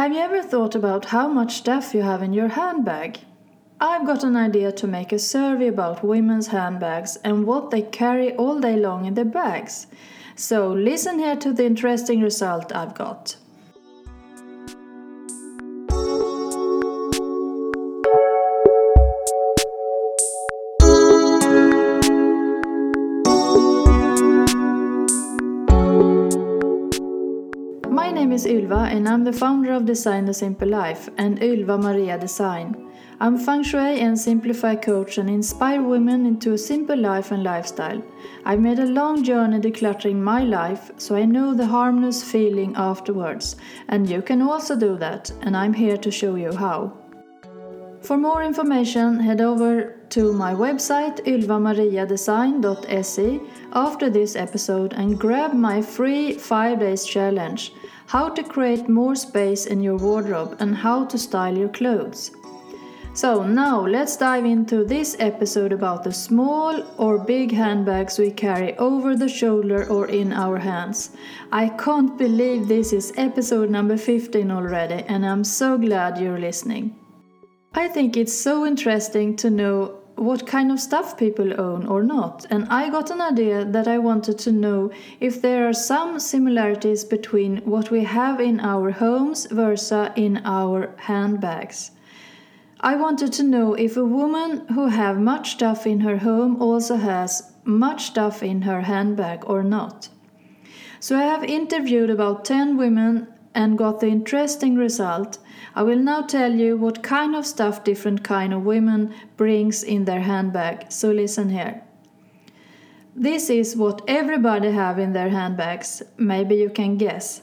Have you ever thought about how much stuff you have in your handbag? I've got an idea to make a survey about women's handbags and what they carry all day long in their bags. So listen here to the interesting result I've got. Name is Ylva and I'm the founder of Design the Simple Life and Ylva Maria Design. I'm feng shui and simplify coach and inspire women into a simple life and lifestyle. I've made a long journey decluttering my life so I know the harmless feeling afterwards, and you can also do that, and I'm here to show you how. For more information, head over to my website ylvamariadesign.se after this episode and grab my free 5 days challenge how to create more space in your wardrobe and how to style your clothes. So, now let's dive into this episode about the small or big handbags we carry over the shoulder or in our hands. I can't believe this is episode number 15 already, and I'm so glad you're listening. I think it's so interesting to know what kind of stuff people own or not, and I got an idea that I wanted to know if there are some similarities between what we have in our homes versus in our handbags. I wanted to know if a woman who have much stuff in her home also has much stuff in her handbag or not. So I have interviewed about 10 women and got the interesting result. I will now tell you what kind of stuff different kind of women brings in their handbag. So listen here. This is what everybody have in their handbags. Maybe you can guess.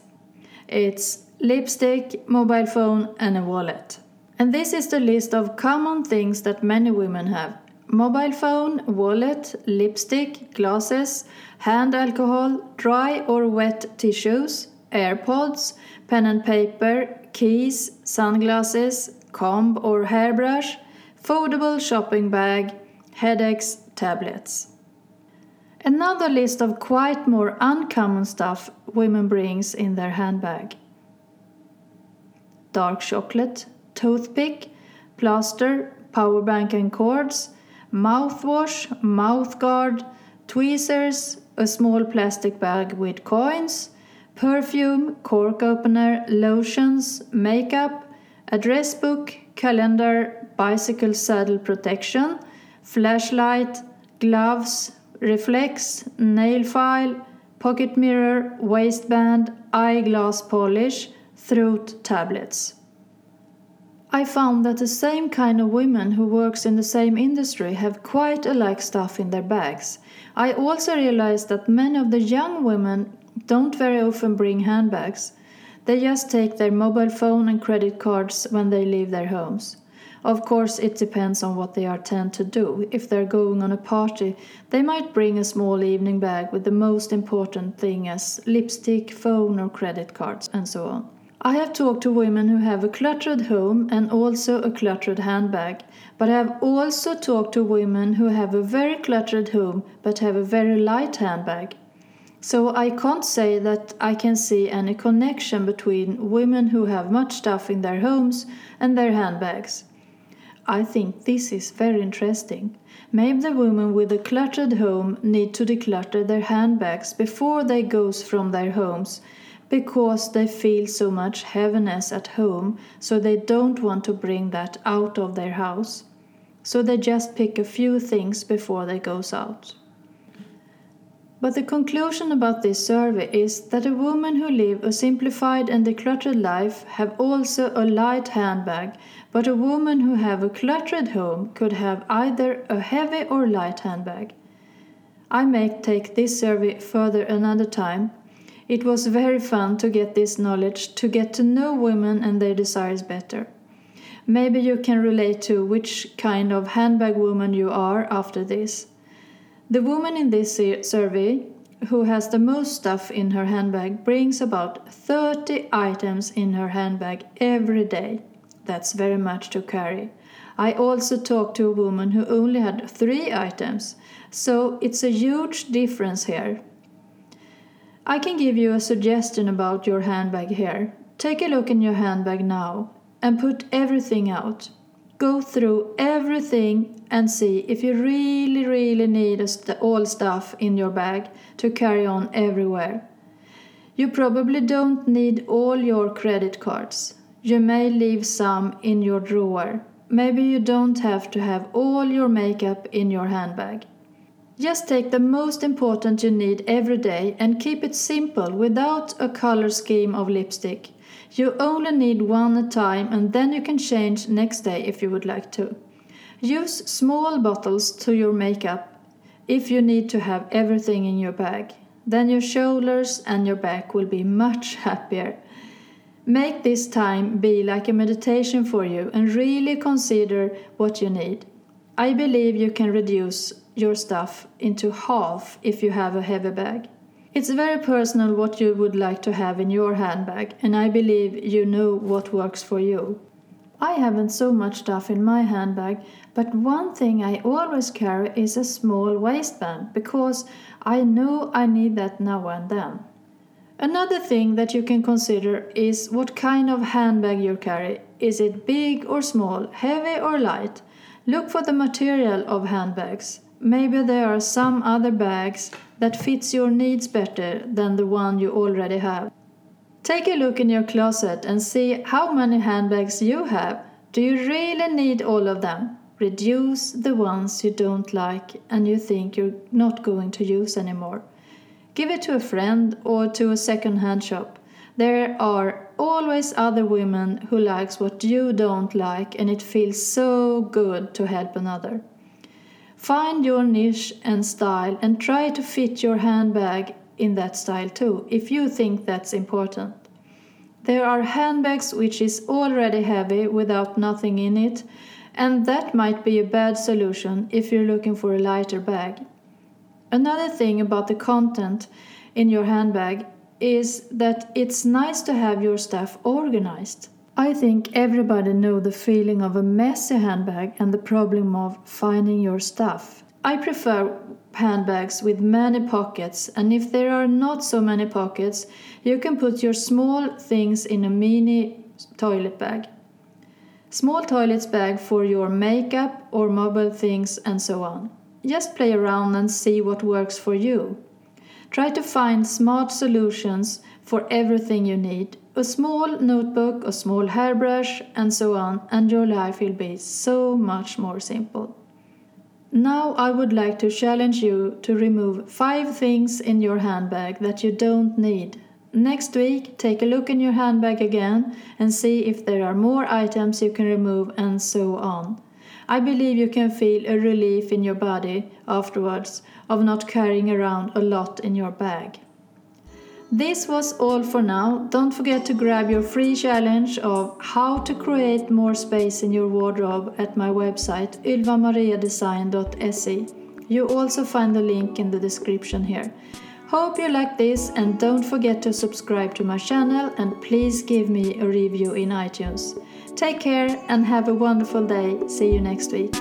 It's lipstick, mobile phone and a wallet. And this is the list of common things that many women have. Mobile phone, wallet, lipstick, glasses, hand alcohol, dry or wet tissues, AirPods, pen and paper, keys, sunglasses, comb or hairbrush, foldable shopping bag, headaches, tablets. Another list of quite more uncommon stuff women brings in their handbag. Dark chocolate, toothpick, plaster, power bank and cords, mouthwash, mouthguard, tweezers, a small plastic bag with coins, perfume, cork opener, lotions, makeup, address book, calendar, bicycle saddle protection, flashlight, gloves, reflex, nail file, pocket mirror, waistband, eyeglass polish, throat tablets. I found that the same kind of women who works in the same industry have quite alike stuff in their bags. I also realized that many of the young women don't very often bring handbags. They just take their mobile phone and credit cards when they leave their homes. Of course, it depends on what they are tend to do. If they're going on a party, they might bring a small evening bag with the most important thing as lipstick, phone, or credit cards, and so on. I have talked to women who have a cluttered home and also a cluttered handbag, but I have also talked to women who have a very cluttered home but have a very light handbag. So I can't say that I can see any connection between women who have much stuff in their homes and their handbags. I think this is very interesting. Maybe the women with a cluttered home need to declutter their handbags before they goes from their homes because they feel so much heaviness at home so they don't want to bring that out of their house. So they just pick a few things before they goes out. But the conclusion about this survey is that a woman who live a simplified and decluttered life have also a light handbag, but a woman who have a cluttered home could have either a heavy or light handbag. I may take this survey further another time. It was very fun to get this knowledge, to get to know women and their desires better. Maybe you can relate to which kind of handbag woman you are after this. The woman in this survey who has the most stuff in her handbag brings about 30 items in her handbag every day. That's very much to carry. I also talked to a woman who only had three items, so it's a huge difference here. I can give you a suggestion about your handbag here. Take a look in your handbag now and put everything out. Go through everything and see if you really, really need all stuff in your bag to carry on everywhere. You probably don't need all your credit cards. You may leave some in your drawer. Maybe you don't have to have all your makeup in your handbag. Just take the most important you need every day and keep it simple without a color scheme of lipstick. You only need one at a time and then you can change next day if you would like to. Use small bottles to your makeup if you need to have everything in your bag. Then your shoulders and your back will be much happier. Make this time be like a meditation for you and really consider what you need. I believe you can reduce your stuff into half if you have a heavy bag. It's very personal what you would like to have in your handbag, and I believe you know what works for you. I haven't so much stuff in my handbag, but one thing I always carry is a small waistband because I know I need that now and then. Another thing that you can consider is what kind of handbag you carry. Is it big or small, heavy or light? Look for the material of handbags. Maybe there are some other bags that fits your needs better than the one you already have. Take a look in your closet and see how many handbags you have. Do you really need all of them? Reduce the ones you don't like and you think you're not going to use anymore. Give it to a friend or to a second-hand shop. There are always other women who likes what you don't like and it feels so good to help another. Find your niche and style and try to fit your handbag in that style too, if you think that's important. There are handbags which is already heavy without nothing in it, and that might be a bad solution if you're looking for a lighter bag. Another thing about the content in your handbag is that it's nice to have your stuff organized. I think everybody know the feeling of a messy handbag and the problem of finding your stuff. I prefer handbags with many pockets and if there are not so many pockets, you can put your small things in a mini toilet bag. Small toilet bag for your makeup or mobile things and so on. Just play around and see what works for you. Try to find smart solutions for everything you need a small notebook, a small hairbrush, and so on, and your life will be so much more simple. Now, I would like to challenge you to remove five things in your handbag that you don't need. Next week, take a look in your handbag again and see if there are more items you can remove, and so on. I believe you can feel a relief in your body afterwards of not carrying around a lot in your bag. This was all for now. Don't forget to grab your free challenge of how to create more space in your wardrobe at my website ylvamariadesign.se. You also find the link in the description here. Hope you like this and don't forget to subscribe to my channel and please give me a review in iTunes. Take care and have a wonderful day. See you next week.